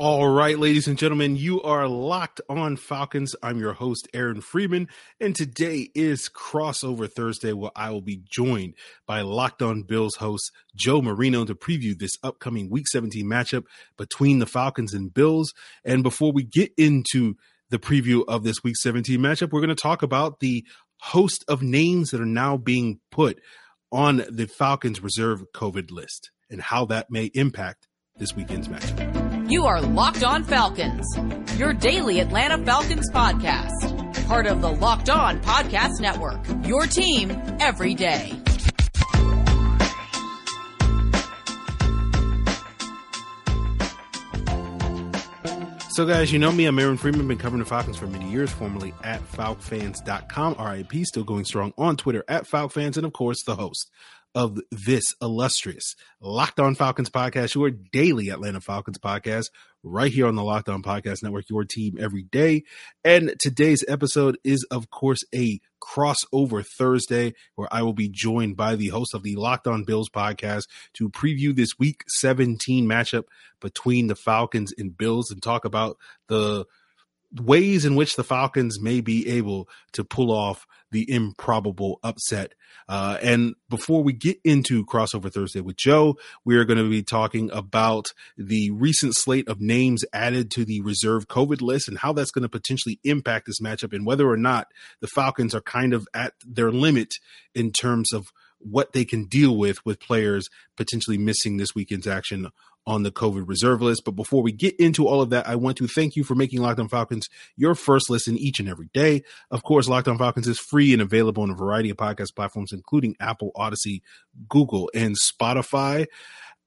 All right, ladies and gentlemen, you are locked on Falcons. I'm your host, Aaron Freeman, and today is Crossover Thursday, where I will be joined by Locked On Bills host Joe Marino to preview this upcoming Week 17 matchup between the Falcons and Bills. And before we get into the preview of this Week 17 matchup, we're going to talk about the host of names that are now being put on the Falcons reserve COVID list and how that may impact this weekend's matchup. You are Locked On Falcons, your daily Atlanta Falcons podcast. Part of the Locked On Podcast Network, your team every day. So, guys, you know me. I'm Aaron Freeman. Been covering the Falcons for many years, formerly at FalcFans.com. RIP, still going strong on Twitter at FalcFans, and of course, the host of this illustrious Locked On Falcons podcast, your daily Atlanta Falcons podcast, right here on the Locked On Podcast Network, your team every day. And today's episode is, of course, a crossover Thursday where I will be joined by the host of the Locked On Bills podcast to preview this week 17 matchup between the Falcons and Bills and talk about the ways in which the Falcons may be able to pull off the improbable upset. Uh, and before we get into crossover Thursday with Joe, we are going to be talking about the recent slate of names added to the reserve COVID list and how that's going to potentially impact this matchup and whether or not the Falcons are kind of at their limit in terms of what they can deal with with players potentially missing this weekend's action on the COVID reserve list. But before we get into all of that, I want to thank you for making Locked On Falcons your first listen each and every day. Of course, Locked On Falcons is free and available on a variety of podcast platforms, including Apple, Audacy, Google, and Spotify.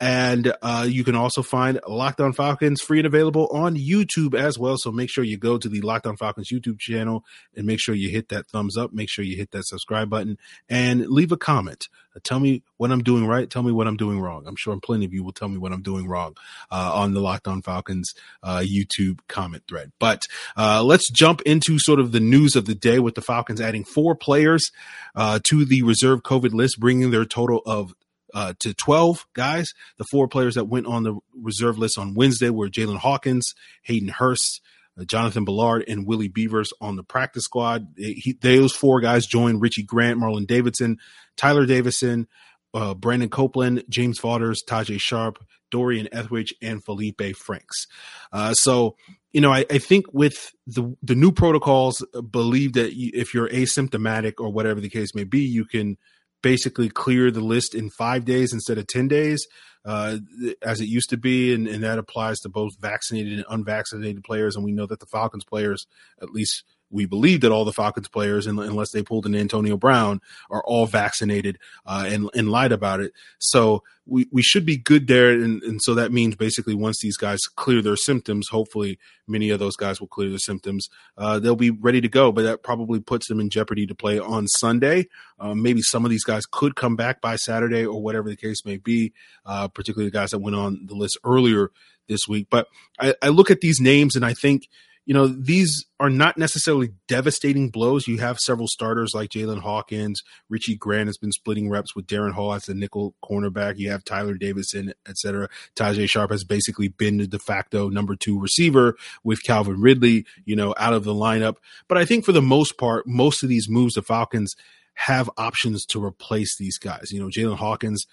And uh, you can also find Locked On Falcons free and available on YouTube as well. So make sure you go to the Locked On Falcons YouTube channel and make sure you hit that thumbs up. Make sure you hit that subscribe button and leave a comment. Uh, tell me what I'm doing right. Tell me what I'm doing wrong. I'm sure plenty of you will tell me what I'm doing wrong uh, on the Locked On Falcons uh, YouTube comment thread. But uh, let's jump into sort of the news of the day with the Falcons adding four players uh, to the reserve COVID list, bringing their total of uh, to 12 guys. The four players that went on the reserve list on Wednesday were Jaylinn Hawkins, Hayden Hurst, uh, Jonathan Bullard, and Willie Beavers on the practice squad. He, those four guys joined Richie Grant, Marlon Davidson, Tyler Davison, uh, Brandon Copeland, James Vaughters, Tajae Sharpe, Dorian Etheridge, and Felipe Franks. Uh, so, you know, I, I, think with the the new protocols, uh, believe that if you're asymptomatic or whatever the case may be, you can basically clear the list in five days instead of 10 days, uh, as it used to be. And, and that applies to both vaccinated and unvaccinated players. And we know that the Falcons players, at least we believe that all the Falcons players, unless they pulled an Antonio Brown, are all vaccinated uh, and, and lied about it. So we, we should be good there. And, and so that means basically once these guys clear their symptoms, hopefully many of those guys will clear their symptoms. Uh, they'll be ready to go, but that probably puts them in jeopardy to play on Sunday. Um, maybe some of these guys could come back by Saturday or whatever the case may be, uh, particularly the guys that went on the list earlier this week. But I, I look at these names and I think – you know, these are not necessarily devastating blows. You have several starters like Jaylinn Hawkins, Richie Grant has been splitting reps with Darren Hall as the nickel cornerback. You have Tyler Davison, et cetera. Tajae Sharpe has basically been the de facto number two receiver with Calvin Ridley, you know, out of the lineup. But I think for the most part, most of these moves, the Falcons have options to replace these guys. You know, Jaylinn Hawkins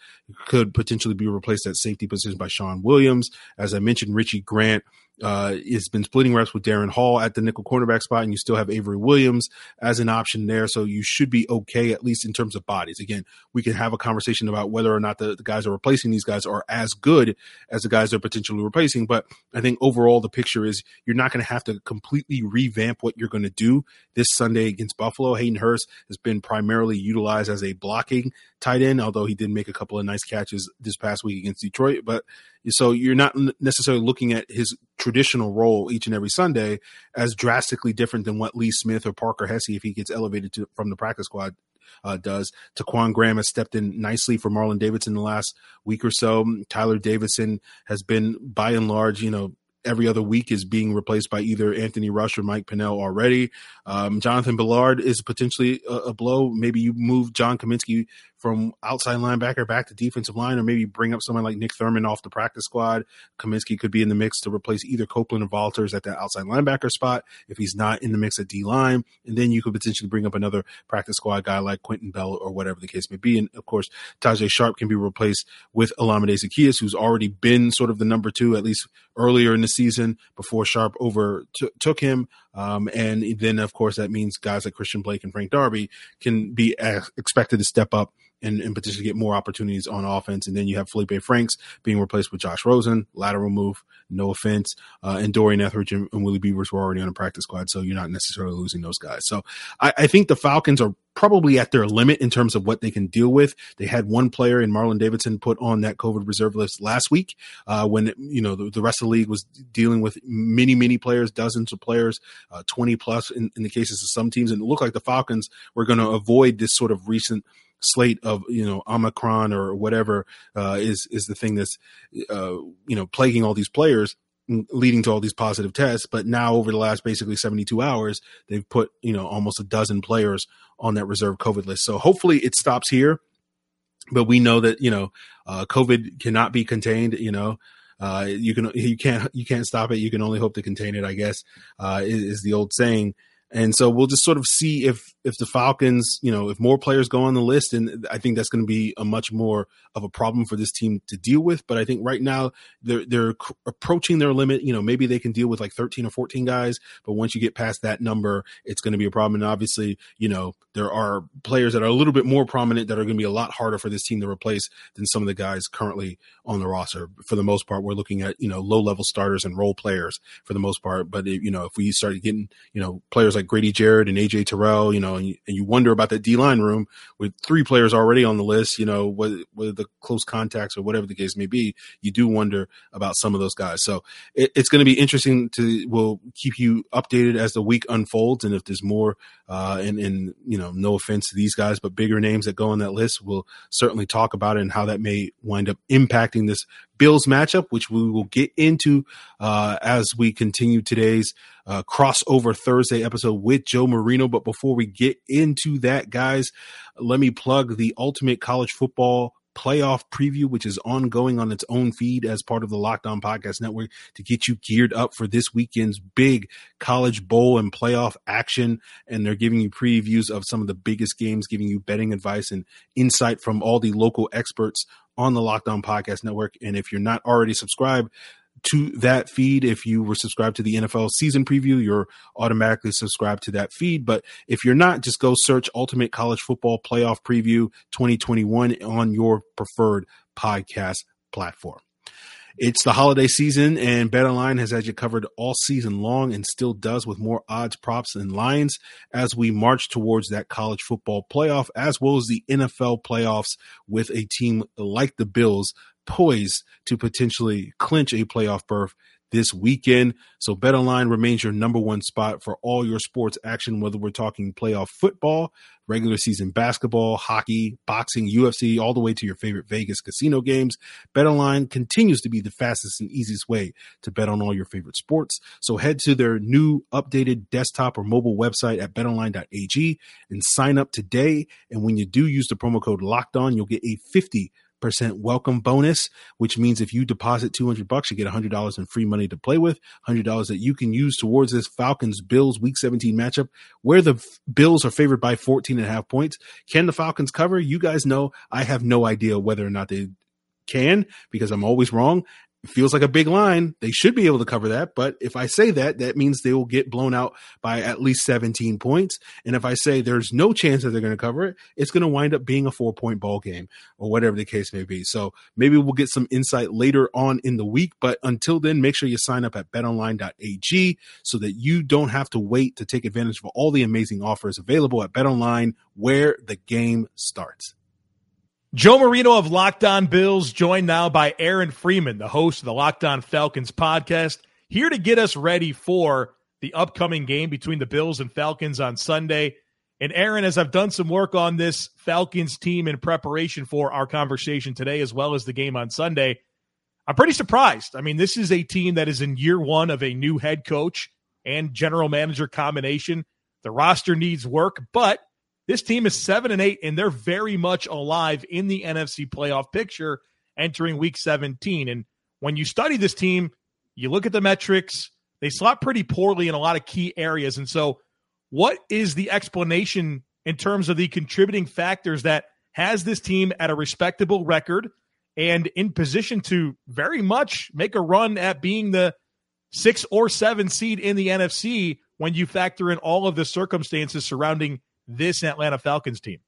could potentially be replaced at safety position by Shawn Williams. As I mentioned, Richie Grant uh, has been splitting reps with Darren Hall at the nickel cornerback spot, and you still have Avery Williams as an option there. So you should be okay, at least in terms of bodies. Again, we can have a conversation about whether or not the, the guys are replacing these guys are as good as the guys they're potentially replacing. But I think overall, the picture is you're not going to have to completely revamp what you're going to do this Sunday against Buffalo. Hayden Hurst has been primarily utilized as a blocking tight end, although he did make a couple of nice catches this past week against Detroit. But so you're not necessarily looking at his traditional role each and every Sunday as drastically different than what Lee Smith or Parker Hesse, if he gets elevated to, from the practice squad, uh, does. Ta'Quon Graham has stepped in nicely for Marlon Davidson the last week or so. Tyler Davison has been, by and large, you know, every other week is being replaced by either Anthony Rush or Mike Pennel already. Um, Jonathan Bullard is potentially a, a, blow. Maybe you move John Cominsky from outside linebacker back to defensive line, or maybe bring up someone like Nick Thurman off the practice squad. Cominsky could be in the mix to replace either Copeland or Vaughters at that outside linebacker spot if he's not in the mix at D line. And then you could potentially bring up another practice squad guy like Quinton Bell or whatever the case may be. And of course, Tajae Sharpe can be replaced with Olamide Zaccheaus, who's already been sort of the number two, at least earlier in the season before Sharpe overtook him. Um, and then, of course, that means guys like Christian Blake and Frank Darby can be expected to step up and, and potentially get more opportunities on offense. And then you have Felipe Franks being replaced with Josh Rosen, lateral move, no offense. Uh, and Dorian Etheridge and, and, Willie Beavers were already on a practice squad, so you're not necessarily losing those guys. So I, I, think the Falcons are probably at their limit in terms of what they can deal with. They had one player in Marlon Davidson put on that COVID reserve list last week uh, when you know the, the, rest of the league was dealing with many, many players, dozens of players, uh, 20 plus in, in the cases of some teams, and it looked like the Falcons were going to avoid this sort of recent – slate of you know Omicron or whatever uh, is is the thing that's uh, you know plaguing all these players leading to all these positive tests. But now over the last basically 72 hours they've put you know almost a dozen players on that reserve covid list. So hopefully it stops here but we know that you know uh, covid cannot be contained you know. Uh, you can you can't you can't stop it. You can only hope to contain it i guess uh, is, is the old saying. And so we'll just sort of see if if the Falcons, you know, if more players go on the list, and I think that's going to be a much more of a problem for this team to deal with. But I think right now they're they're approaching their limit. You know, maybe they can deal with like 13 or 14 guys, but once you get past that number, it's going to be a problem. And obviously, you know, there are players that are a little bit more prominent that are going to be a lot harder for this team to replace than some of the guys currently on the roster. For the most part, we're looking at you know low level starters and role players for the most part. But you know, if we start getting you know players like Grady Jarrett and AJ Terrell, you know, and you, and you wonder about that D line room with three players already on the list, you know, whether, the close contacts or whatever the case may be, you do wonder about some of those guys. So it, it's going to be interesting to, we'll keep you updated as the week unfolds. And if there's more, uh, and, and, you know, no offense to these guys, but bigger names that go on that list, we'll certainly talk about it and how that may wind up impacting this Bills matchup, which we will get into uh, as we continue today's uh, crossover Thursday episode with Joe Marino. But before we get into that, guys, let me plug the Ultimate College Football playoff preview, which is ongoing on its own feed as part of the Locked On Podcast Network to get you geared up for this weekend's big college bowl and playoff action. And they're giving you previews of some of the biggest games, giving you betting advice and insight from all the local experts on the Locked On Podcast Network. And if you're not already subscribed, to that feed. If you were subscribed to the NFL season preview, you're automatically subscribed to that feed. But if you're not, just go search Ultimate College Football Playoff Preview 2021 on your preferred podcast platform. It's the holiday season, and BetOnline has had you covered all season long and still does with more odds, props, and lines as we march towards that college football playoff, as well as the NFL playoffs with a team like the Bills poised to potentially clinch a playoff berth this weekend. So BetOnline remains your number one spot for all your sports action, whether we're talking playoff football, regular season basketball, hockey, boxing, UFC, all the way to your favorite Vegas casino games. BetOnline continues to be the fastest and easiest way to bet on all your favorite sports. So head to their new updated desktop or mobile website at betonline.ag and sign up today. And when you do use the promo code locked on, you'll get a 50 percent welcome bonus, which means if you deposit 200 bucks, you get $100 in free money to play with, $100 that you can use towards this Falcons Bills week 17 matchup where the Bills are favored by 14 and a half points. Can the Falcons cover? You guys know I have no idea whether or not they can because I'm always wrong feels like a big line. They should be able to cover that. But if I say that, that means they will get blown out by at least 17 points. And if I say there's no chance that they're going to cover it, it's going to wind up being a four point ball game or whatever the case may be. So maybe we'll get some insight later on in the week. But until then, make sure you sign up at betonline.ag so that you don't have to wait to take advantage of all the amazing offers available at betonline where the game starts. Joe Marino of Locked On Bills, joined now by Aaron Freeman, the host of the Locked On Falcons podcast, here to get us ready for the upcoming game between the Bills and Falcons on Sunday. And Aaron, as I've done some work on this Falcons team in preparation for our conversation today, as well as the game on Sunday, I'm pretty surprised. I mean, this is a team that is in year one of a new head coach and general manager combination. The roster needs work, but this team is seven and eight, and they're very much alive in the NFC playoff picture entering week 17. And when you study this team, you look at the metrics, they slot pretty poorly in a lot of key areas. And so, what is the explanation in terms of the contributing factors that has this team at a respectable record and in position to very much make a run at being the six or seven seed in the NFC when you factor in all of the circumstances surrounding this Atlanta Falcons team?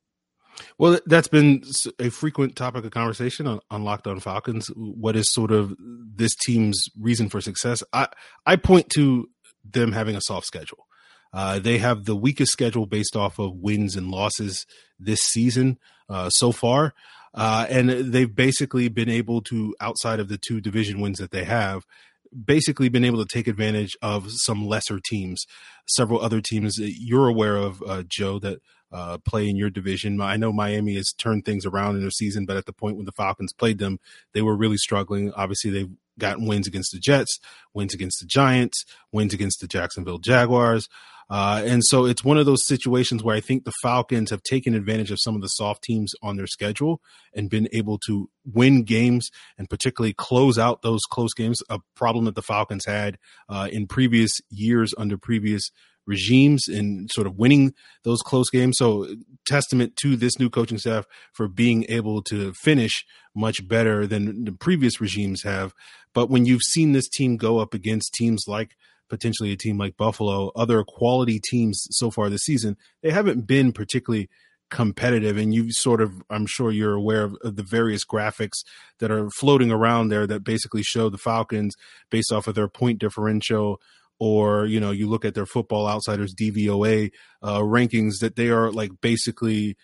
Well, that's been a frequent topic of conversation on, on Locked On Falcons. What is sort of this team's reason for success? I I point to them having a soft schedule. Uh, they have the weakest schedule based off of wins and losses this season uh, so far. Uh, and they've basically been able to, outside of the two division wins that they have, basically been able to take advantage of some lesser teams. Several other teams you're aware of, uh, Joe, that uh, play in your division. I know Miami has turned things around in their season, but at the point when the Falcons played them, they were really struggling. Obviously, they've gotten wins against the Jets, wins against the Giants, wins against the Jacksonville Jaguars. Uh, and so it's one of those situations where I think the Falcons have taken advantage of some of the soft teams on their schedule and been able to win games and particularly close out those close games. A problem that the Falcons had uh, in previous years under previous regimes and sort of winning those close games. So, testament to this new coaching staff for being able to finish much better than the previous regimes have. But when you've seen this team go up against teams like potentially a team like Buffalo, other quality teams so far this season, they haven't been particularly competitive. And you sort of, I'm sure you're aware of, of, the various graphics that are floating around there that basically show the Falcons based off of their point differential. Or, you know, you look at their football outsiders DVOA uh, rankings that they are like basically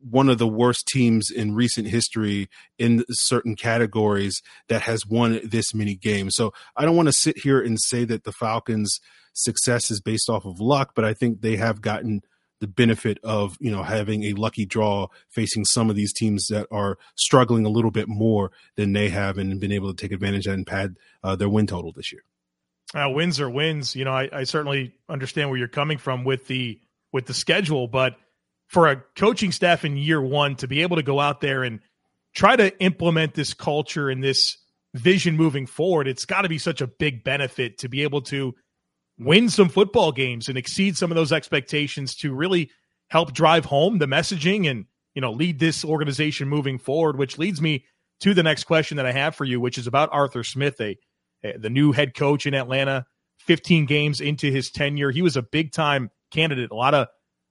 one of the worst teams in recent history in certain categories that has won this many games. So I don't want to sit here and say that the Falcons' success is based off of luck, but I think they have gotten the benefit of you know having a lucky draw facing some of these teams that are struggling a little bit more than they have and been able to take advantage and pad uh, their win total this year. Uh, wins are wins. You know, I, I certainly understand where you're coming from with the with the schedule, but for a coaching staff in year one to be able to go out there and try to implement this culture and this vision moving forward, it's got to be such a big benefit to be able to win some football games and exceed some of those expectations to really help drive home the messaging and you know lead this organization moving forward which leads me to the next question that i have for you which is about arthur smith a, a the new head coach in atlanta 15 games into his tenure. He was a big time candidate a lot of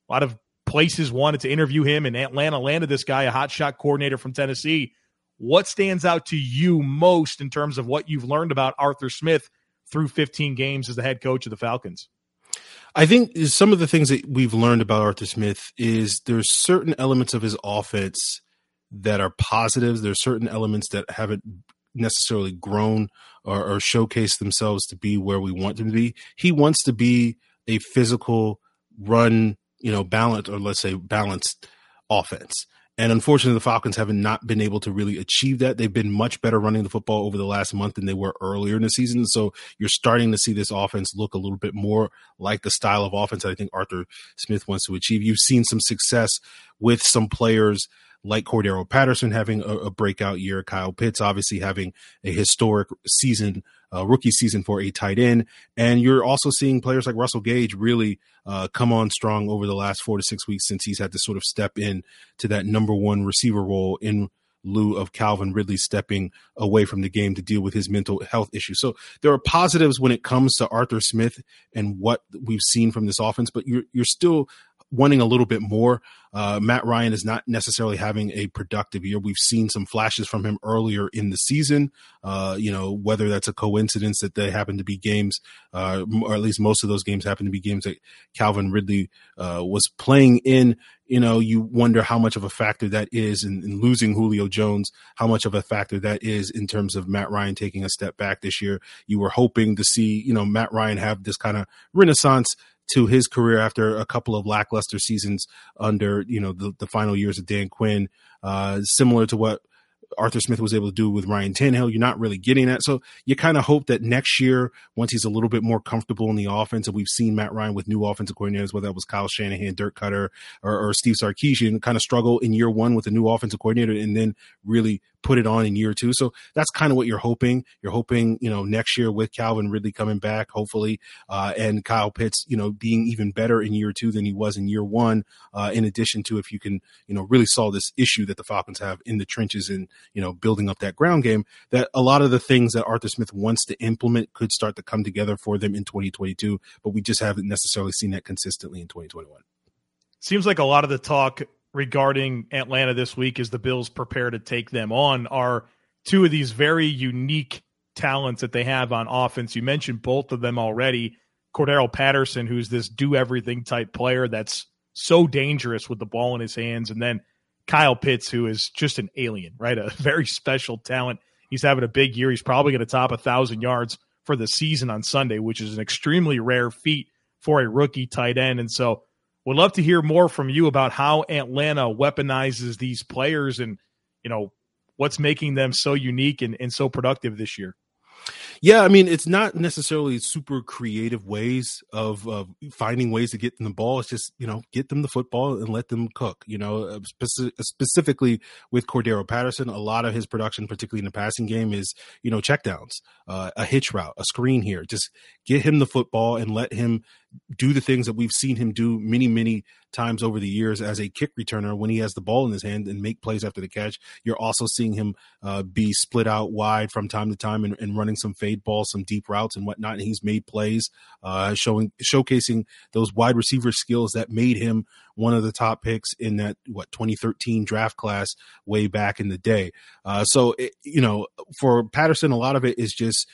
a lot of places wanted to interview him, and Atlanta landed this guy, a hotshot coordinator from Tennessee. What stands out to you most in terms of what you've learned about Arthur Smith through 15 games as the head coach of the Falcons? I think some of the things that we've learned about Arthur Smith is there's certain elements of his offense that are positives. There's certain elements that haven't necessarily grown or, or showcased themselves to be where we want them to be. He wants to be a physical run you know, balanced or let's say balanced offense. And unfortunately, the Falcons have not not been able to really achieve that. They've been much better running the football over the last month than they were earlier in the season. So you're starting to see this offense look a little bit more like the style of offense that I think Arthur Smith wants to achieve. You've seen some success with some players like Cordarrelle Patterson having a, a, breakout year, Kyle Pitts obviously having a historic season, uh, rookie season for a tight end, and you're also seeing players like Russell Gage really uh, come on strong over the last four to six weeks since he's had to sort of step in to that number one receiver role in lieu of Calvin Ridley stepping away from the game to deal with his mental health issues. So there are positives when it comes to Arthur Smith and what we've seen from this offense, but you're you're still wanting a little bit more. Uh, Matt Ryan is not necessarily having a productive year. We've seen some flashes from him earlier in the season. Uh, you know, whether that's a coincidence that they happen to be games, uh, or at least most of those games happen to be games that Calvin Ridley uh, was playing in. You know, you wonder how much of a factor that is in, in losing Julio Jones, how much of a factor that is in terms of Matt Ryan taking a step back this year. You were hoping to see, you know, Matt Ryan have this kind of renaissance to his career after a couple of lackluster seasons under you know the, the final years of Dan Quinn, uh, similar to what Arthur Smith was able to do with Ryan Tannehill. You're not really getting that. So you kind of hope that next year, once he's a little bit more comfortable in the offense, and we've seen Matt Ryan with new offensive coordinators, whether that was Kyle Shanahan, Dirk Koetter, or, or Steve Sarkisian, kind of struggle in year one with a new offensive coordinator and then really put it on in year two. So that's kind of what you're hoping. You're hoping, you know, next year with Calvin Ridley coming back, hopefully, uh, and Kyle Pitts, you know, being even better in year two than he was in year one. Uh, in addition to if you can, you know, really solve this issue that the Falcons have in the trenches and, you know, building up that ground game, that a lot of the things that Arthur Smith wants to implement could start to come together for them in 2022, but we just haven't necessarily seen that consistently in 2021. Seems like a lot of the talk regarding Atlanta this week as the Bills prepare to take them on are two of these very unique talents that they have on offense. You mentioned both of them already. Cordarrelle Patterson, who's this do everything type player that's so dangerous with the ball in his hands, and then Kyle Pitts, who is just an alien, right? A very special talent. He's having a big year. He's probably going to top a thousand yards for the season on Sunday, which is an extremely rare feat for a rookie tight end. And so would love to hear more from you about how Atlanta weaponizes these players and, you know, what's making them so unique and, and so productive this year. Yeah, I mean, it's not necessarily super creative ways of, of finding ways to get them the ball. It's just, you know, get them the football and let them cook. You know, uh, speci- specifically with Cordero Patterson, a lot of his production, particularly in the passing game, is, you know, checkdowns, uh, a hitch route, a screen here. Just get him the football and let him do the things that we've seen him do many, many times over the years as a kick returner when he has the ball in his hand and make plays after the catch. You're also seeing him uh, be split out wide from time to time and, and, running some fade balls, some deep routes and whatnot. And he's made plays, uh, showing showcasing those wide receiver skills that made him one of the top picks in that what 2013 draft class way back in the day. Uh, so it, you know, for Patterson, a lot of it is just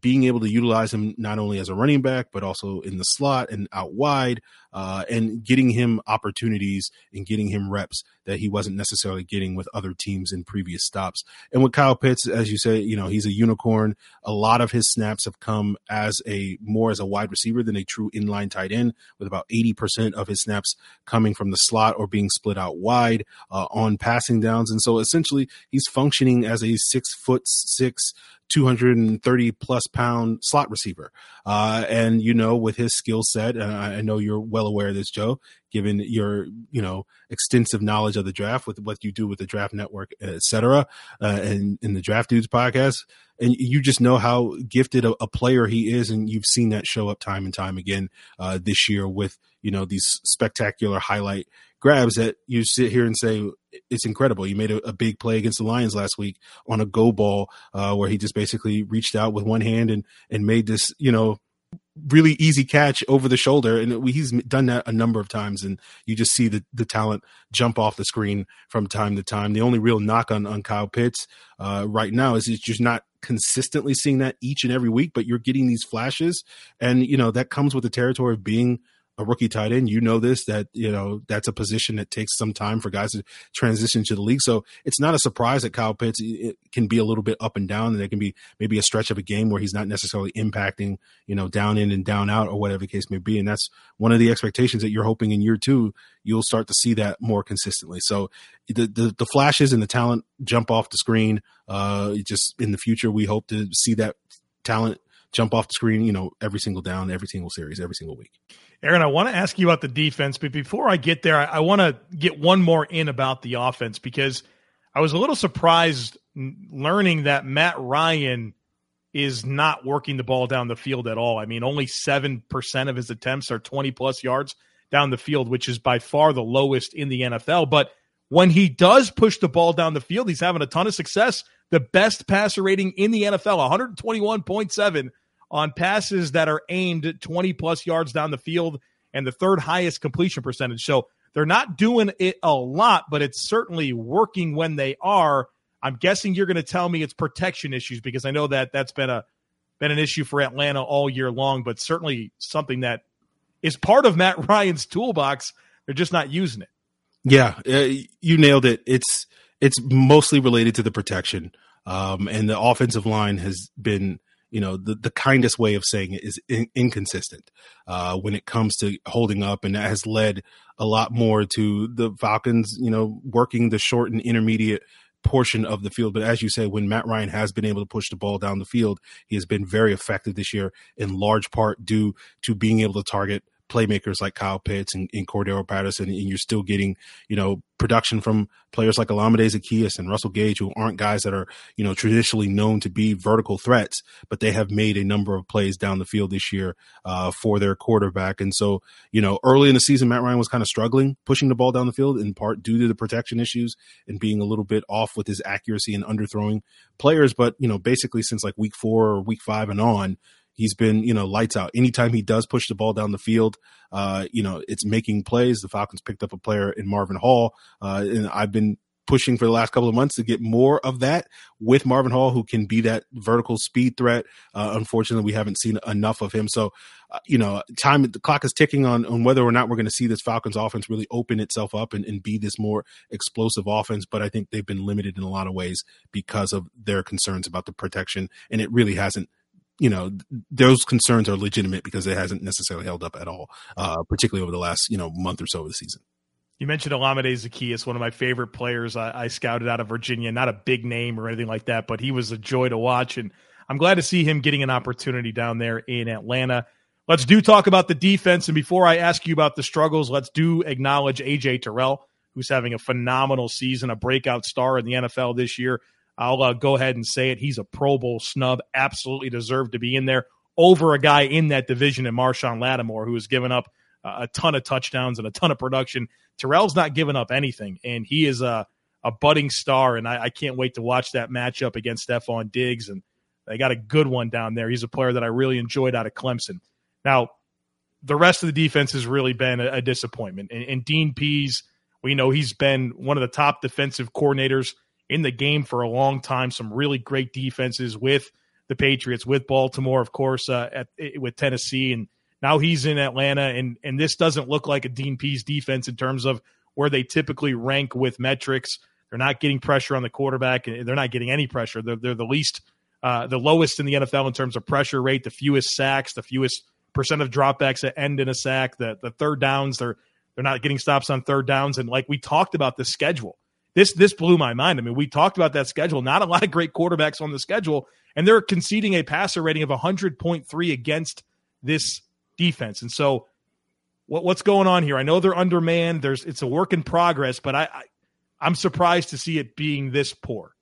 being able to utilize him not only as a running back but also in the slot and out wide uh, and getting him opportunities and getting him reps that he wasn't necessarily getting with other teams in previous stops. And with Kyle Pitts, as you say, you know, he's a unicorn. A lot of his snaps have come as a more as a wide receiver than a true inline tight end, with about 80% of his snaps coming from the slot or being split out wide uh, on passing downs. And so essentially, he's functioning as a six foot six 230 plus pound slot receiver. Uh, and, you know, with his skill set, and I know you're well aware of this, Joe, given your, you know, extensive knowledge of the draft with what you do with the draft network, et cetera, uh, and in the draft dudes podcast. And you just know how gifted a, a, player he is. And you've seen that show up time and time again, uh, this year with, you know, these spectacular highlight grabs that you sit here and say it's incredible. You made a, a, big play against the Lions last week on a go ball uh, where he just basically reached out with one hand and and made this you know really easy catch over the shoulder. And he's done that a number of times and you just see the, the talent jump off the screen from time to time. The only real knock on, on kyle pitts uh, right now is it's just not consistently seeing that each and every week but you're getting these flashes. And you know that comes with the territory of being a rookie tight end, you know this that you know that's a position that takes some time for guys to transition to the league. So it's not a surprise that Kyle Pitts can be a little bit up and down, and there can be maybe a stretch of a game where he's not necessarily impacting, you know, down in and down out or whatever the case may be. And that's one of the expectations that you're hoping in year two you'll start to see that more consistently. So the the, the flashes and the talent jump off the screen. Uh, just in the future, we hope to see that talent jump off the screen, you know, every single down, every single series, every single week. Aaron, I want to ask you about the defense, but before I get there, I, I want to get one more in about the offense because I was a little surprised learning that Matt Ryan is not working the ball down the field at all. I mean, only 7% of his attempts are 20 plus yards down the field, which is by far the lowest in the NFL. But when he does push the ball down the field, he's having a ton of success. The best passer rating in the NFL, 121.7 on passes that are aimed 20 plus yards down the field and the third highest completion percentage. So they're not doing it a lot, but it's certainly working when they are. I'm guessing you're going to tell me it's protection issues because I know that that's been a been an issue for Atlanta all year long, but certainly something that is part of Matt Ryan's toolbox. They're just not using it. Yeah, uh, you nailed it. It's it's mostly related to the protection, um, and the offensive line has been you know the, the kindest way of saying it is in, inconsistent uh, when it comes to holding up and that has led a lot more to the falcons you know working the short and intermediate portion of the field. But as you say, when Matt Ryan has been able to push the ball down the field, he has been very effective this year, in large part due to being able to target playmakers like Kyle Pitts and, and Cordarrelle Patterson, and you're still getting, you know, production from players like Olamide Zaccheaus and Russell Gage, who aren't guys that are, you know, traditionally known to be vertical threats, but they have made a number of plays down the field this year uh, for their quarterback. And so, you know, early in the season, Matt Ryan was kind of struggling pushing the ball down the field in part due to the protection issues and being a little bit off with his accuracy and underthrowing players. But, you know, basically since like week four or week five and on, He's been, you know, lights out. Anytime he does push the ball down the field, uh, you know, it's making plays. The Falcons picked up a player in Marvin Hall, uh, and I've been pushing for the last couple of months to get more of that with Marvin Hall, who can be that vertical speed threat. Uh, unfortunately, we haven't seen enough of him. So, uh, you know, time the clock is ticking on on whether or not we're going to see this Falcons offense really open itself up and, and be this more explosive offense. But I think they've been limited in a lot of ways because of their concerns about the protection, and it really hasn't you know those concerns are legitimate because it hasn't necessarily held up at all, uh, particularly over the last you know month or so of the season. You mentioned Olamide Zaccheaus, one of my favorite players I, I, scouted out of Virginia. Not a big name or anything like that, but he was a joy to watch, and I'm glad to see him getting an opportunity down there in Atlanta. Let's do talk about the defense, and before I ask you about the struggles, let's do acknowledge AJ Terrell, who's having a phenomenal season, a breakout star in the NFL this year. I'll uh, go ahead and say it. He's a Pro Bowl snub. Absolutely deserved to be in there over a guy in that division in Marshon Lattimore, who has given up uh, a ton of touchdowns and a ton of production. Terrell's not giving up anything, and he is a, a budding star. And I, I can't wait to watch that matchup against Stefon Diggs. And they got a good one down there. He's a player that I really enjoyed out of Clemson. Now, the rest of the defense has really been a, a disappointment. And, and Dean Pees, we know he's been one of the top defensive coordinators – in the game for a long time. Some really great defenses with the Patriots, with Baltimore, of course, uh, at, with Tennessee, and now he's in Atlanta. And and this doesn't look like a Dean Pees defense in terms of where they typically rank with metrics. They're not getting pressure on the quarterback, and they're not getting any pressure. They're, they're the least, uh, the lowest in the NFL in terms of pressure rate, the fewest sacks, the fewest percent of dropbacks that end in a sack. The the third downs, they're they're not getting stops on third downs, and like we talked about the schedule this this blew my mind. I mean, we talked about that schedule. Not a lot of great quarterbacks on the schedule, and they're conceding a passer rating of 100.3 against this defense. And so, what, what's going on here? I know they're undermanned. There's it's a work in progress, but I, I I'm surprised to see it being this poor.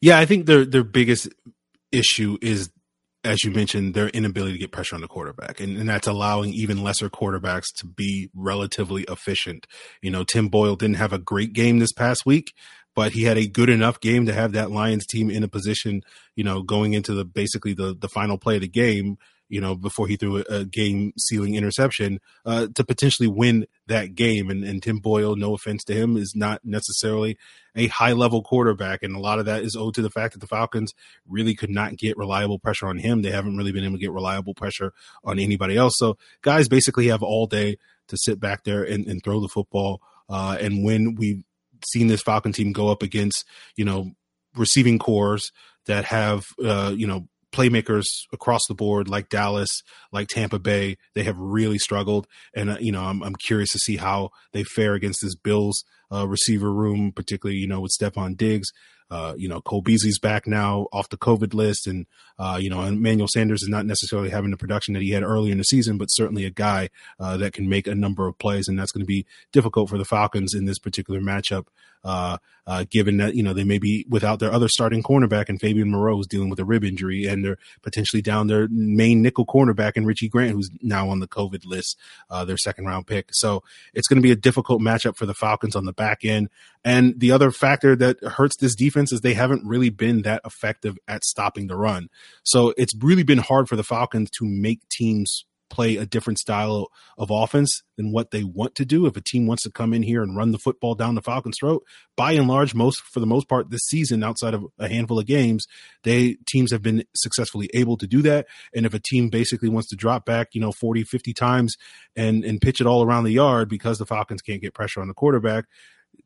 Yeah, I think their their biggest issue is as you mentioned, their inability to get pressure on the quarterback. And, and, that's allowing even lesser quarterbacks to be relatively efficient. You know, Tim Boyle didn't have a great game this past week, but he had a good enough game to have that Lions team in a position, you know, going into the basically the, the final play of the game you know, before he threw a, game sealing interception uh, to potentially win that game. And, and Tim Boyle, no offense to him, is not necessarily a high level quarterback. And a lot of that is owed to the fact that the Falcons really could not get reliable pressure on him. They haven't really been able to get reliable pressure on anybody else. So guys basically have all day to sit back there and, and throw the football. Uh, and when we've seen this Falcon team go up against, you know, receiving cores that have, uh, you know, playmakers across the board, like Dallas, like Tampa Bay, they have really struggled. And uh, you know, I'm I'm curious to see how they fare against this Bills uh, receiver room, particularly you know with Stefon Diggs. Uh, you know, Cole Beasley's back now off the COVID list, and uh, you know, Emmanuel Sanders is not necessarily having the production that he had earlier in the season, but certainly a guy uh, that can make a number of plays, and that's going to be difficult for the Falcons in this particular matchup. Uh, uh, given that you know they may be without their other starting cornerback and Fabian Moreau is dealing with a rib injury, and they're potentially down their main nickel cornerback and Richie Grant, who's now on the COVID list, their second round pick. So it's going to be a difficult matchup for the Falcons on the back end. And the other factor that hurts this defense is they haven't really been that effective at stopping the run. So it's really been hard for the Falcons to make teams play a different style of offense than what they want to do. If a team wants to come in here and run the football down the Falcons' throat, by and large, most for the most part this season, outside of a handful of games, they teams have been successfully able to do that. And if a team basically wants to drop back, you know, 40, 50 times and and pitch it all around the yard because the Falcons can't get pressure on the quarterback,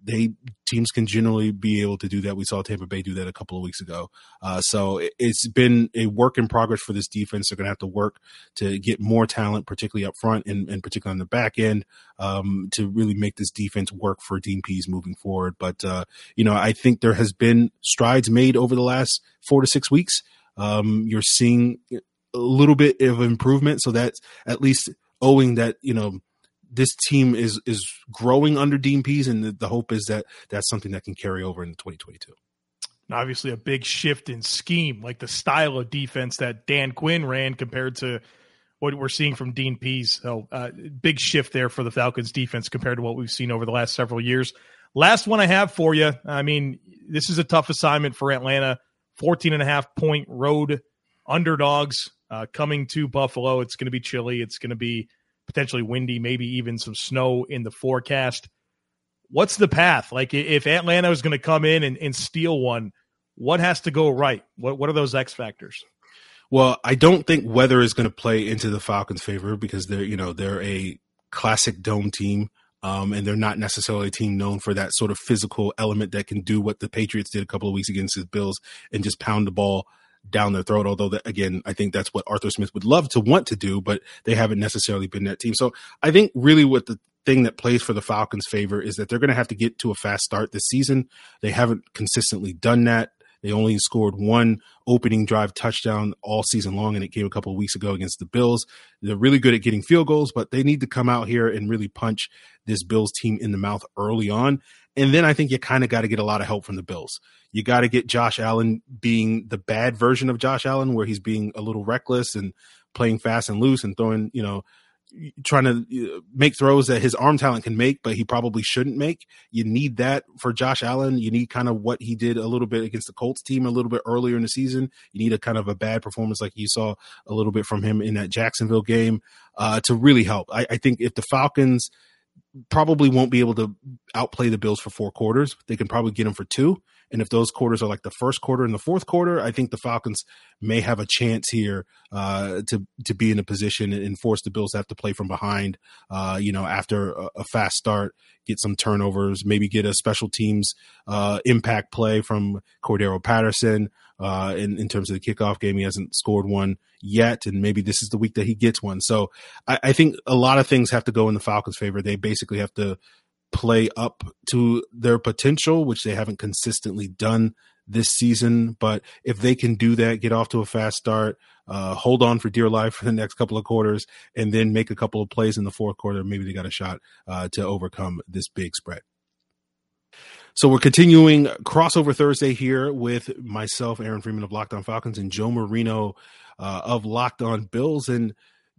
they teams can generally be able to do that. We saw Tampa Bay do that a couple of weeks ago. Uh, so it, has been a work in progress for this defense. They're going to have to work to get more talent, particularly up front and, and particularly on the back end, um, to really make this defense work for Dean moving forward. But uh, you know, I think there has been strides made over the last four to six weeks. Um, you're seeing a little bit of improvement, so that's at least owing that you know this team is is growing under Dean Pees, and the, the, hope is that that's something that can carry over into 2022. obviously, a big shift in scheme, like the style of defense that Dan Quinn ran compared to what we're seeing from Dean Pees. So, uh, big shift there for the Falcons defense compared to what we've seen over the last several years. Last one I have for you. I mean, this is a tough assignment for Atlanta. 14 and a half point road underdogs uh, coming to Buffalo. It's going to be chilly. It's going to be potentially windy, maybe even some snow in the forecast. What's the path? Like if Atlanta is going to come in and, and steal one, what has to go right? What what are those X factors? Well, I don't think weather is going to play into the Falcons' favor because they're you know they're a classic dome team. Um, and they're not necessarily a team known for that sort of physical element that can do what the Patriots did a couple of weeks against the Bills and just pound the ball down their throat. Although that, again, I think that's what Arthur Smith would love to want to do, but they haven't necessarily been that team. So I think really what the thing that plays for the Falcons' favor is that they're going to have to get to a fast start this season. They haven't consistently done that. They only scored one opening drive touchdown all season long, and it came a couple weeks ago against the Bills. They're really good at getting field goals, but they need to come out here and really punch this Bills team in the mouth early on. And then I think you kind of got to get a lot of help from the Bills. You got to get Josh Allen being the bad version of Josh Allen, where he's being a little reckless and playing fast and loose and throwing, you know, trying to uh, make throws that his arm talent can make, but he probably shouldn't make. You need that for Josh Allen. You need kind of what he did a little bit against the Colts team a little bit earlier in the season. You need a kind of a bad performance like you saw a little bit from him in that Jacksonville game uh, to really help. I, I think if the Falcons – probably won't be able to outplay the Bills for four quarters. They can probably get them for two. And if those quarters are like the first quarter and the fourth quarter, I think the Falcons may have a chance here uh, to to be in a position and force the Bills to have to play from behind. Uh, you know, after a, a, fast start, get some turnovers, maybe get a special teams uh, impact play from Cordarrelle Patterson. Uh, in, in terms of the kickoff game. He hasn't scored one yet, and maybe this is the week that he gets one. So I, I think a lot of things have to go in the Falcons' favor. They basically have to play up to their potential, which they haven't consistently done this season. But if they can do that, get off to a fast start, uh, hold on for dear life for the next couple of quarters, and then make a couple of plays in the fourth quarter, maybe they got a shot uh, to overcome this big spread. So we're continuing crossover Thursday here with myself, Aaron Freeman of Locked On Falcons, and Joe Marino uh, of Locked On Bills. And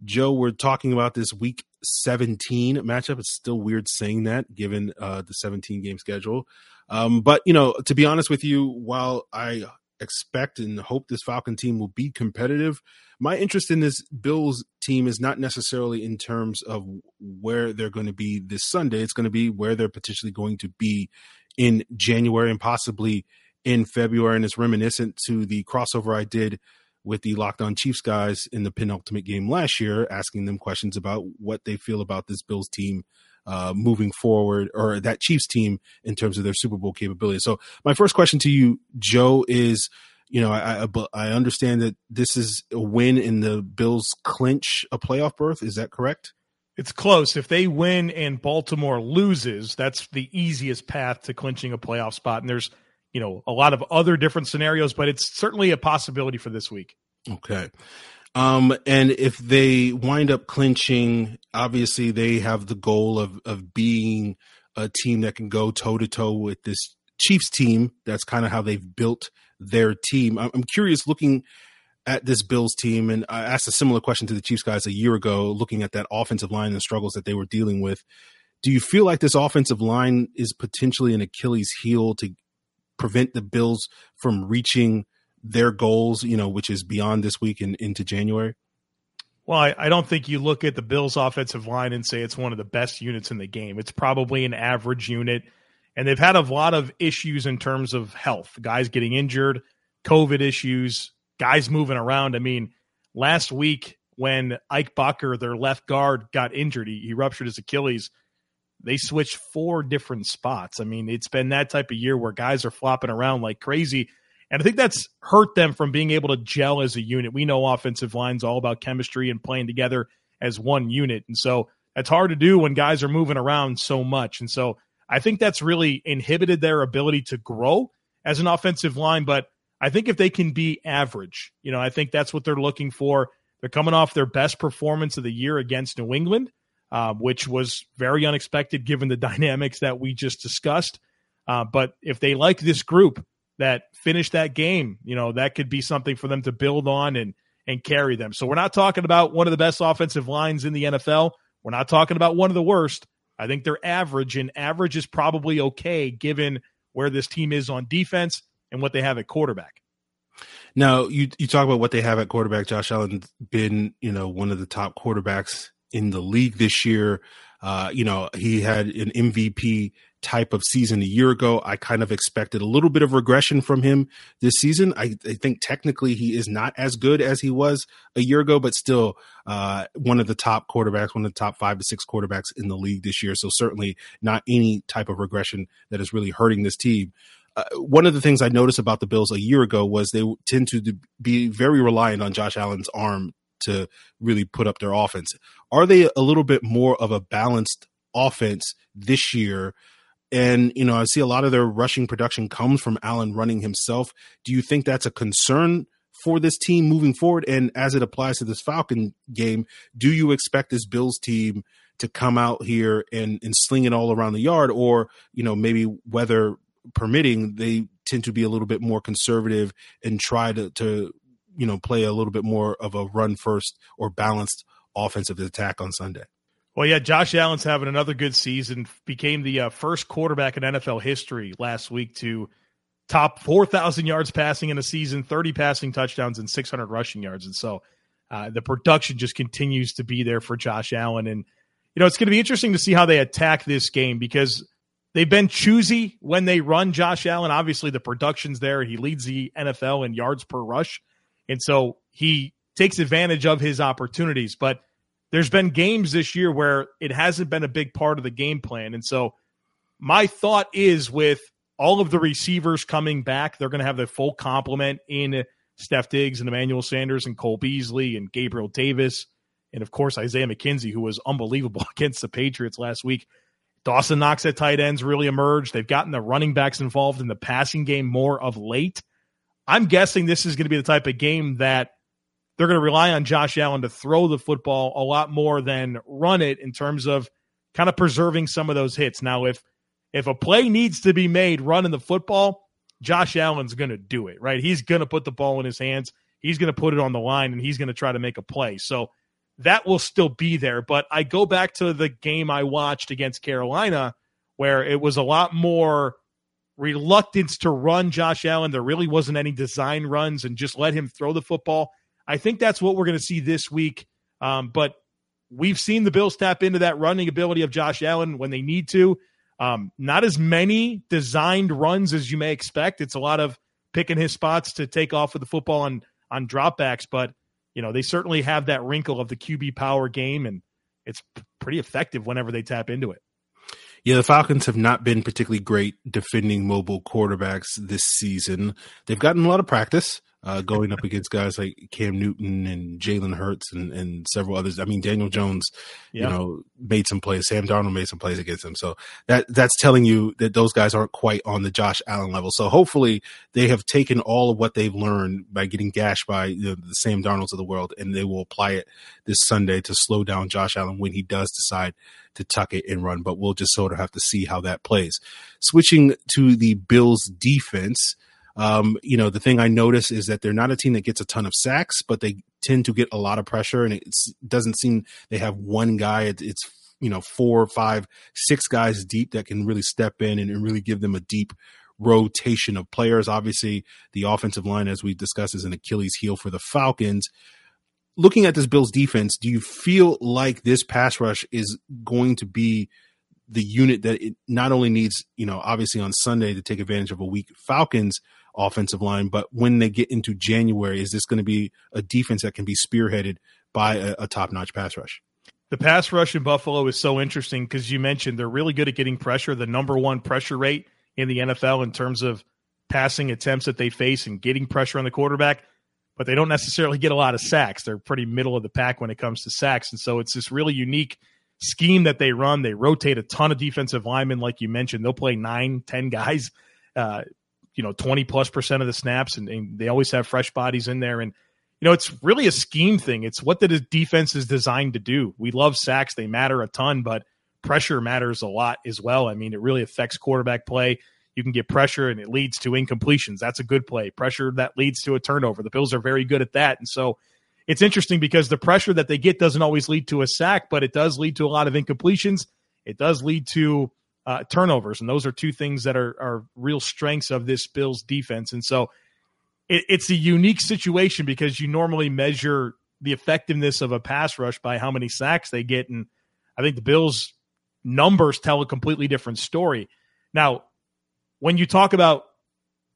Joe, we're talking about this Week 17 matchup. It's still weird saying that given uh, the 17 game schedule. Um, but you know, to be honest with you, while I expect and hope this Falcon team will be competitive. My interest in this Bills team is not necessarily in terms of where they're going to be this Sunday. It's going to be where they're potentially going to be in January and possibly in February. And it's reminiscent to the crossover I did with the Locked On Chiefs guys in the penultimate game last year, asking them questions about what they feel about this Bills team uh, moving forward, or that Chiefs team in terms of their Super Bowl capability. So, my first question to you, Joe, is you know, I, I, I understand that this is a win in the Bills clinch a playoff berth. Is that correct? It's close. If they win and Baltimore loses, that's the easiest path to clinching a playoff spot. And there's, you know, a lot of other different scenarios, but it's certainly a possibility for this week. Okay. Um, and if they wind up clinching, obviously they have the goal of of being a team that can go toe to toe with this Chiefs team. That's kind of how they've built their team. I'm curious looking at this Bills team, and I asked a similar question to the Chiefs guys a year ago, looking at that offensive line and the struggles that they were dealing with. Do you feel like this offensive line is potentially an Achilles heel to prevent the Bills from reaching their goals, you know, which is beyond this week and into January? Well, I, I, don't think you look at the Bills' offensive line and say it's one of the best units in the game. It's probably an average unit, and they've had a lot of issues in terms of health. Guys getting injured, COVID issues, guys moving around. I mean, last week when Ike Boettger, their left guard, got injured, he, he ruptured his Achilles. They switched four different spots. I mean, it's been that type of year where guys are flopping around like crazy. And I think that's hurt them from being able to gel as a unit. We know offensive lines all about chemistry and playing together as one unit. And so that's hard to do when guys are moving around so much. And so I think that's really inhibited their ability to grow as an offensive line. But I think if they can be average, you know, I think that's what they're looking for. They're coming off their best performance of the year against New England, uh, which was very unexpected given the dynamics that we just discussed. Uh, but if they like this group that finished that game, you know, that could be something for them to build on and and carry them. So we're not talking about one of the best offensive lines in the NFL. We're not talking about one of the worst. I think they're average, and average is probably okay given where this team is on defense and what they have at quarterback. Now, you you talk about what they have at quarterback. Josh Allen's been, you know, one of the top quarterbacks in the league this year. Uh, you know, he had an MVP type of season a year ago. I kind of expected a little bit of regression from him this season. I, I think technically he is not as good as he was a year ago, but still uh, one of the top quarterbacks, one of the top five to six quarterbacks in the league this year. So certainly not any type of regression that is really hurting this team. Uh, one of the things I noticed about the Bills a year ago was they tend to be very reliant on Josh Allen's arm to really put up their offense. Are they a little bit more of a balanced offense this year and, you know, I see a lot of their rushing production comes from Allen running himself. Do you think that's a concern for this team moving forward? And as it applies to this Falcon game, do you expect this Bills team to come out here and, and sling it all around the yard? Or, you know, maybe weather permitting, they tend to be a little bit more conservative and try to, to you know, play a little bit more of a run first or balanced offensive attack on Sunday? Well, yeah, Josh Allen's having another good season. Became the uh, first quarterback in NFL history last week to top 4,000 yards passing in a season, 30 passing touchdowns, and 600 rushing yards. And so uh, the production just continues to be there for Josh Allen. And, you know, it's going to be interesting to see how they attack this game because they've been choosy when they run Josh Allen. Obviously, the production's there. He leads the NFL in yards per rush. And so he takes advantage of his opportunities. But there's been games this year where it hasn't been a big part of the game plan. And so my thought is with all of the receivers coming back, they're going to have the full complement in Steph Diggs and Emmanuel Sanders and Cole Beasley and Gabriel Davis. And of course, Isaiah McKenzie, who was unbelievable against the Patriots last week. Dawson Knox at tight ends really emerged. They've gotten the running backs involved in the passing game more of late. I'm guessing this is going to be the type of game that they're going to rely on Josh Allen to throw the football a lot more than run it in terms of kind of preserving some of those hits. Now, if if a play needs to be made running the football, Josh Allen's going to do it, right? He's going to put the ball in his hands. He's going to put it on the line and he's going to try to make a play. So that will still be there. But I go back to the game I watched against Carolina where it was a lot more reluctance to run Josh Allen. There really wasn't any design runs and just let him throw the football. I think that's what we're going to see this week. Um, but we've seen the Bills tap into that running ability of Josh Allen when they need to. Um, not as many designed runs as you may expect. It's a lot of picking his spots to take off with the football on on dropbacks, but you know they certainly have that wrinkle of the QB power game, and it's pretty effective whenever they tap into it. Yeah, the Falcons have not been particularly great defending mobile quarterbacks this season. They've gotten a lot of practice uh, going up against guys like Cam Newton and Jalen Hurts and, and several others. I mean, Daniel Jones, you know, made some plays. Sam Darnold made some plays against him. So that that's telling you that those guys aren't quite on the Josh Allen level. So hopefully they have taken all of what they've learned by getting gashed by you know, the Sam Darnolds of the world, and they will apply it this Sunday to slow down Josh Allen when he does decide to tuck it and run. But we'll just sort of have to see how that plays. Switching to the Bills defense. Um, you know, the thing I notice is that they're not a team that gets a ton of sacks, but they tend to get a lot of pressure, and it doesn't seem they have one guy. It's you know four, five, six guys deep that can really step in and, and really give them a deep rotation of players. Obviously, the offensive line, as we discussed, is an Achilles heel for the Falcons. Looking at this Bills defense, do you feel like this pass rush is going to be the unit that it not only needs, you know, obviously on Sunday to take advantage of a weak Falcons offensive line. But when they get into January, is this going to be a defense that can be spearheaded by a, a top notch pass rush? The pass rush in Buffalo is so interesting because you mentioned they're really good at getting pressure, the number one pressure rate in the NFL in terms of passing attempts that they face and getting pressure on the quarterback, but they don't necessarily get a lot of sacks. They're pretty middle of the pack when it comes to sacks. And so it's this really unique scheme that they run. They rotate a ton of defensive linemen, like you mentioned. They'll play nine, ten guys, uh, you know, 20 plus percent of the snaps, and, and they always have fresh bodies in there. And you know, it's really a scheme thing. It's what the defense is designed to do. We love sacks, they matter a ton, but pressure matters a lot as well. I mean, it really affects quarterback play. You can get pressure and it leads to incompletions. That's a good play. Pressure that leads to a turnover. The Bills are very good at that. And so it's interesting because the pressure that they get doesn't always lead to a sack, but it does lead to a lot of incompletions. It does lead to uh, turnovers. And those are two things that are, are real strengths of this Bills defense. And so it, it's a unique situation because you normally measure the effectiveness of a pass rush by how many sacks they get. And I think the Bills' numbers tell a completely different story. Now, when you talk about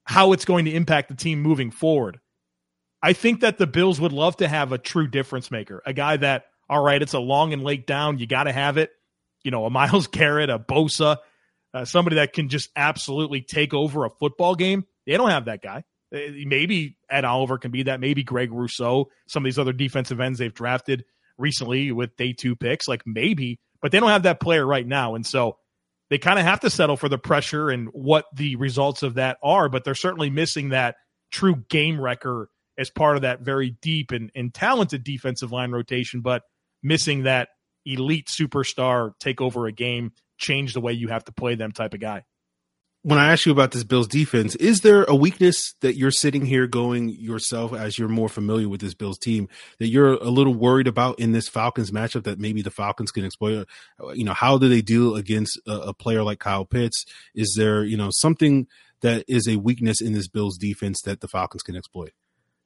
how it's going to impact the team moving forward, I think that the Bills would love to have a true difference maker, a guy that, all right, it's a long and late down. You got to have it. You know, a Myles Garrett, a Bosa, uh, somebody that can just absolutely take over a football game. They don't have that guy. Uh, maybe Ed Oliver can be that. Maybe Greg Rousseau, some of these other defensive ends they've drafted recently with day two picks, like maybe, but they don't have that player right now. And so they kind of have to settle for the pressure and what the results of that are, but they're certainly missing that true game wrecker as part of that very deep and, and talented defensive line rotation, but missing that elite superstar take over a game, change the way you have to play them type of guy when I ask you about this Bills defense, is there a weakness that you're sitting here going yourself as you're more familiar with this Bills team that you're a little worried about in this Falcons matchup that maybe the Falcons can exploit? Uh, you know, how do they deal against a, a player like Kyle Pitts? Is there, you know, something that is a weakness in this Bills defense that the Falcons can exploit?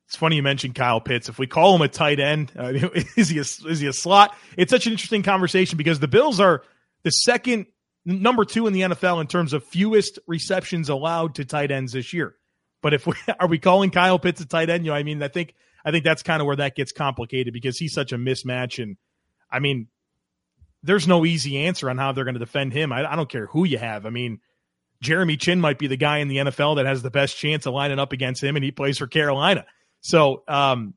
It's funny you mentioned Kyle Pitts. If we call him a tight end, uh, is he a, is he a slot? It's such an interesting conversation because the Bills are the second number two in the NFL in terms of fewest receptions allowed to tight ends this year. But if we are we calling Kyle Pitts a tight end, you know, I mean, I think I think that's kind of where that gets complicated because he's such a mismatch. And I mean, there's no easy answer on how they're going to defend him. I, I don't care who you have. I mean, Jeremy Chinn might be the guy in the NFL that has the best chance of lining up against him, and he plays for Carolina. So um,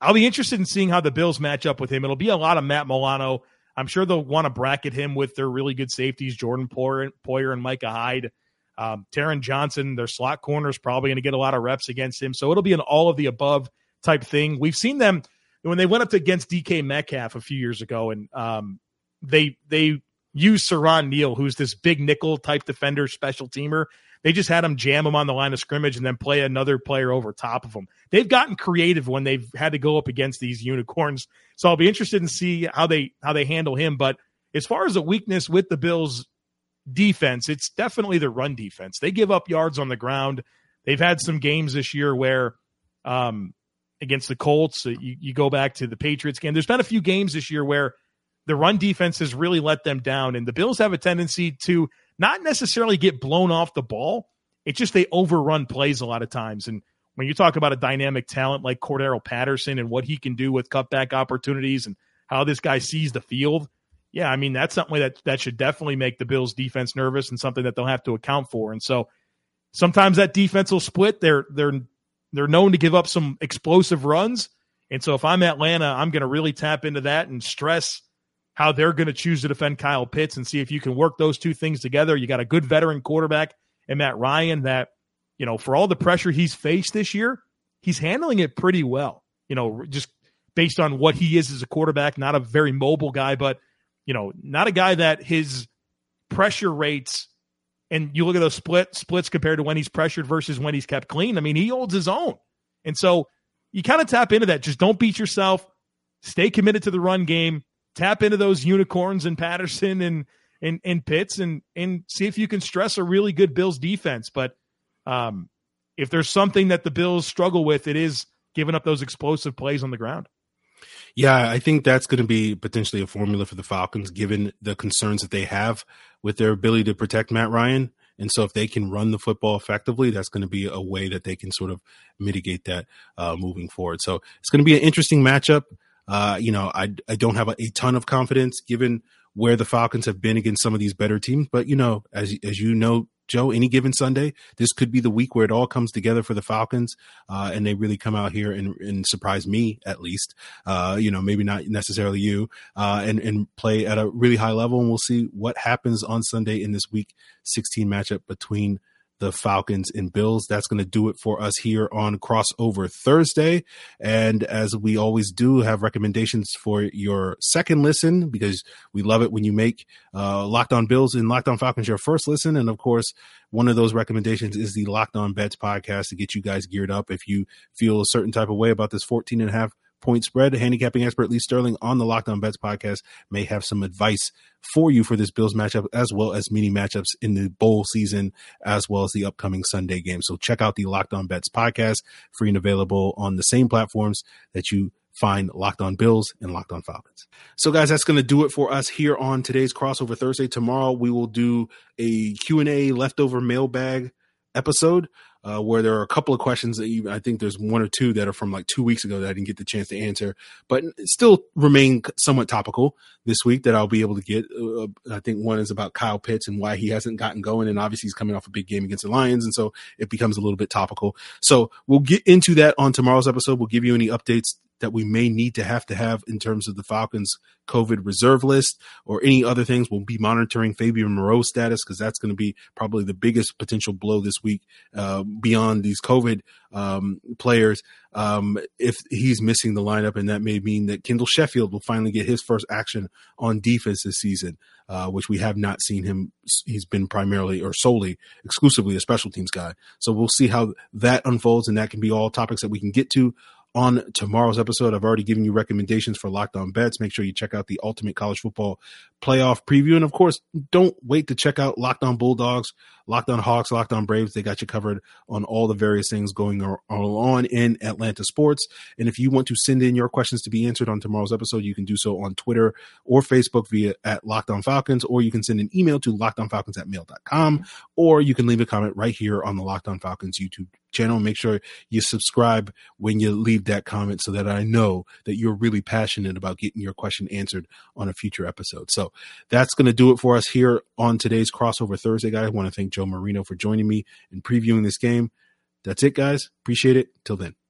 I'll be interested in seeing how the Bills match up with him. It'll be a lot of Matt Milano I'm sure they'll want to bracket him with their really good safeties, Jordan Poyer, and Micah Hyde. Um, Taron Johnson, their slot corner, is probably going to get a lot of reps against him. So it'll be an all of the above type thing. We've seen them when they went up against DK Metcalf a few years ago, and um, they they used Siran Neal, who's this big nickel type defender, special teamer, they just had him jam him on the line of scrimmage and then play another player over top of him. They've gotten creative when they've had to go up against these unicorns. So I'll be interested in see how they how they handle him. But as far as a weakness with the Bills defense, it's definitely the run defense. They give up yards on the ground. They've had some games this year where um, against the Colts, you, you go back to the Patriots game. There's been a few games this year where the run defense has really let them down, and the Bills have a tendency to not necessarily get blown off the ball. It's just they overrun plays a lot of times. And when you talk about a dynamic talent like Cordarrelle Patterson and what he can do with cutback opportunities and how this guy sees the field, yeah, I mean that's something that that should definitely make the Bills defense nervous and something that they'll have to account for. And so sometimes that defense will split. They're they're they're known to give up some explosive runs. And so if I'm Atlanta, I'm going to really tap into that and stress how they're going to choose to defend Kyle Pitts and see if you can work those two things together. You got a good veteran quarterback and Matt Ryan that, you know, for all the pressure he's faced this year, he's handling it pretty well. You know, just based on what he is as a quarterback, not a very mobile guy, but, you know, not a guy that his pressure rates and you look at those split splits compared to when he's pressured versus when he's kept clean. I mean, he holds his own. And so you kind of tap into that. Just don't beat yourself. Stay committed to the run game tap into those unicorns and Patterson and and and Pitts and and see if you can stress a really good Bills defense. But um, if there's something that the Bills struggle with, it is giving up those explosive plays on the ground. Yeah, I think that's going to be potentially a formula for the Falcons, given the concerns that they have with their ability to protect Matt Ryan. And so, if they can run the football effectively, that's going to be a way that they can sort of mitigate that uh, moving forward. So, it's going to be an interesting matchup. Uh, you know, I I don't have a, a ton of confidence given where the Falcons have been against some of these better teams. But you know, as as you know, Joe, any given Sunday, this could be the week where it all comes together for the Falcons, uh, and they really come out here and, and surprise me at least. Uh, you know, maybe not necessarily you, uh, and and play at a really high level, and we'll see what happens on Sunday in this Week 16 matchup between the Falcons and Bills. That's going to do it for us here on Crossover Thursday. And as we always do, have recommendations for your second listen because we love it when you make uh, Locked On Bills and Locked On Falcons your first listen. And of course, one of those recommendations is the Locked On Bets podcast to get you guys geared up if you feel a certain type of way about this 14 and a half point spread. Handicapping expert Lee Sterling on the Locked On Bets podcast may have some advice for you for this Bills matchup, as well as mini matchups in the bowl season, as well as the upcoming Sunday game. So check out the Locked On Bets podcast, free and available on the same platforms that you find Locked On Bills and Locked On Falcons. So guys, that's going to do it for us here on today's crossover Thursday. Tomorrow we will do a Q&A leftover mailbag episode uh, where there are a couple of questions that you, I think there's one or two that are from like two weeks ago that I didn't get the chance to answer, but still remain somewhat topical this week that I'll be able to get. Uh, I think one is about Kyle Pitts and why he hasn't gotten going, and obviously he's coming off a big game against the Lions, and so it becomes a little bit topical. So we'll get into that on tomorrow's episode. We'll give you any updates that we may need to have to have in terms of the Falcons COVID reserve list or any other things. We'll be monitoring Fabian Moreau status because that's going to be probably the biggest potential blow this week uh, beyond these COVID um, players. Um, if he's missing the lineup, and that may mean that Kendall Sheffield will finally get his first action on defense this season, uh, which we have not seen him. He's been primarily or solely, exclusively a special teams guy. So we'll see how that unfolds, and that can be all topics that we can get to on tomorrow's episode. I've already given you recommendations for locked on bets. Make sure you check out the ultimate college football playoff preview. And of course, don't wait to check out locked on Bulldogs, locked on Hawks, locked on Braves. They got you covered on all the various things going on in Atlanta sports. And if you want to send in your questions to be answered on tomorrow's episode, you can do so on Twitter or Facebook via at locked on Falcons, or you can send an email to lockedonfalcons at mail.com, or you can leave a comment right here on the Locked on Falcons YouTube channel. Make sure you subscribe when you leave that comment so that I know that you're really passionate about getting your question answered on a future episode. So that's going to do it for us here on today's crossover Thursday, guys. I want to thank Joe Marino for joining me and previewing this game. That's it, guys. Appreciate it. Till then.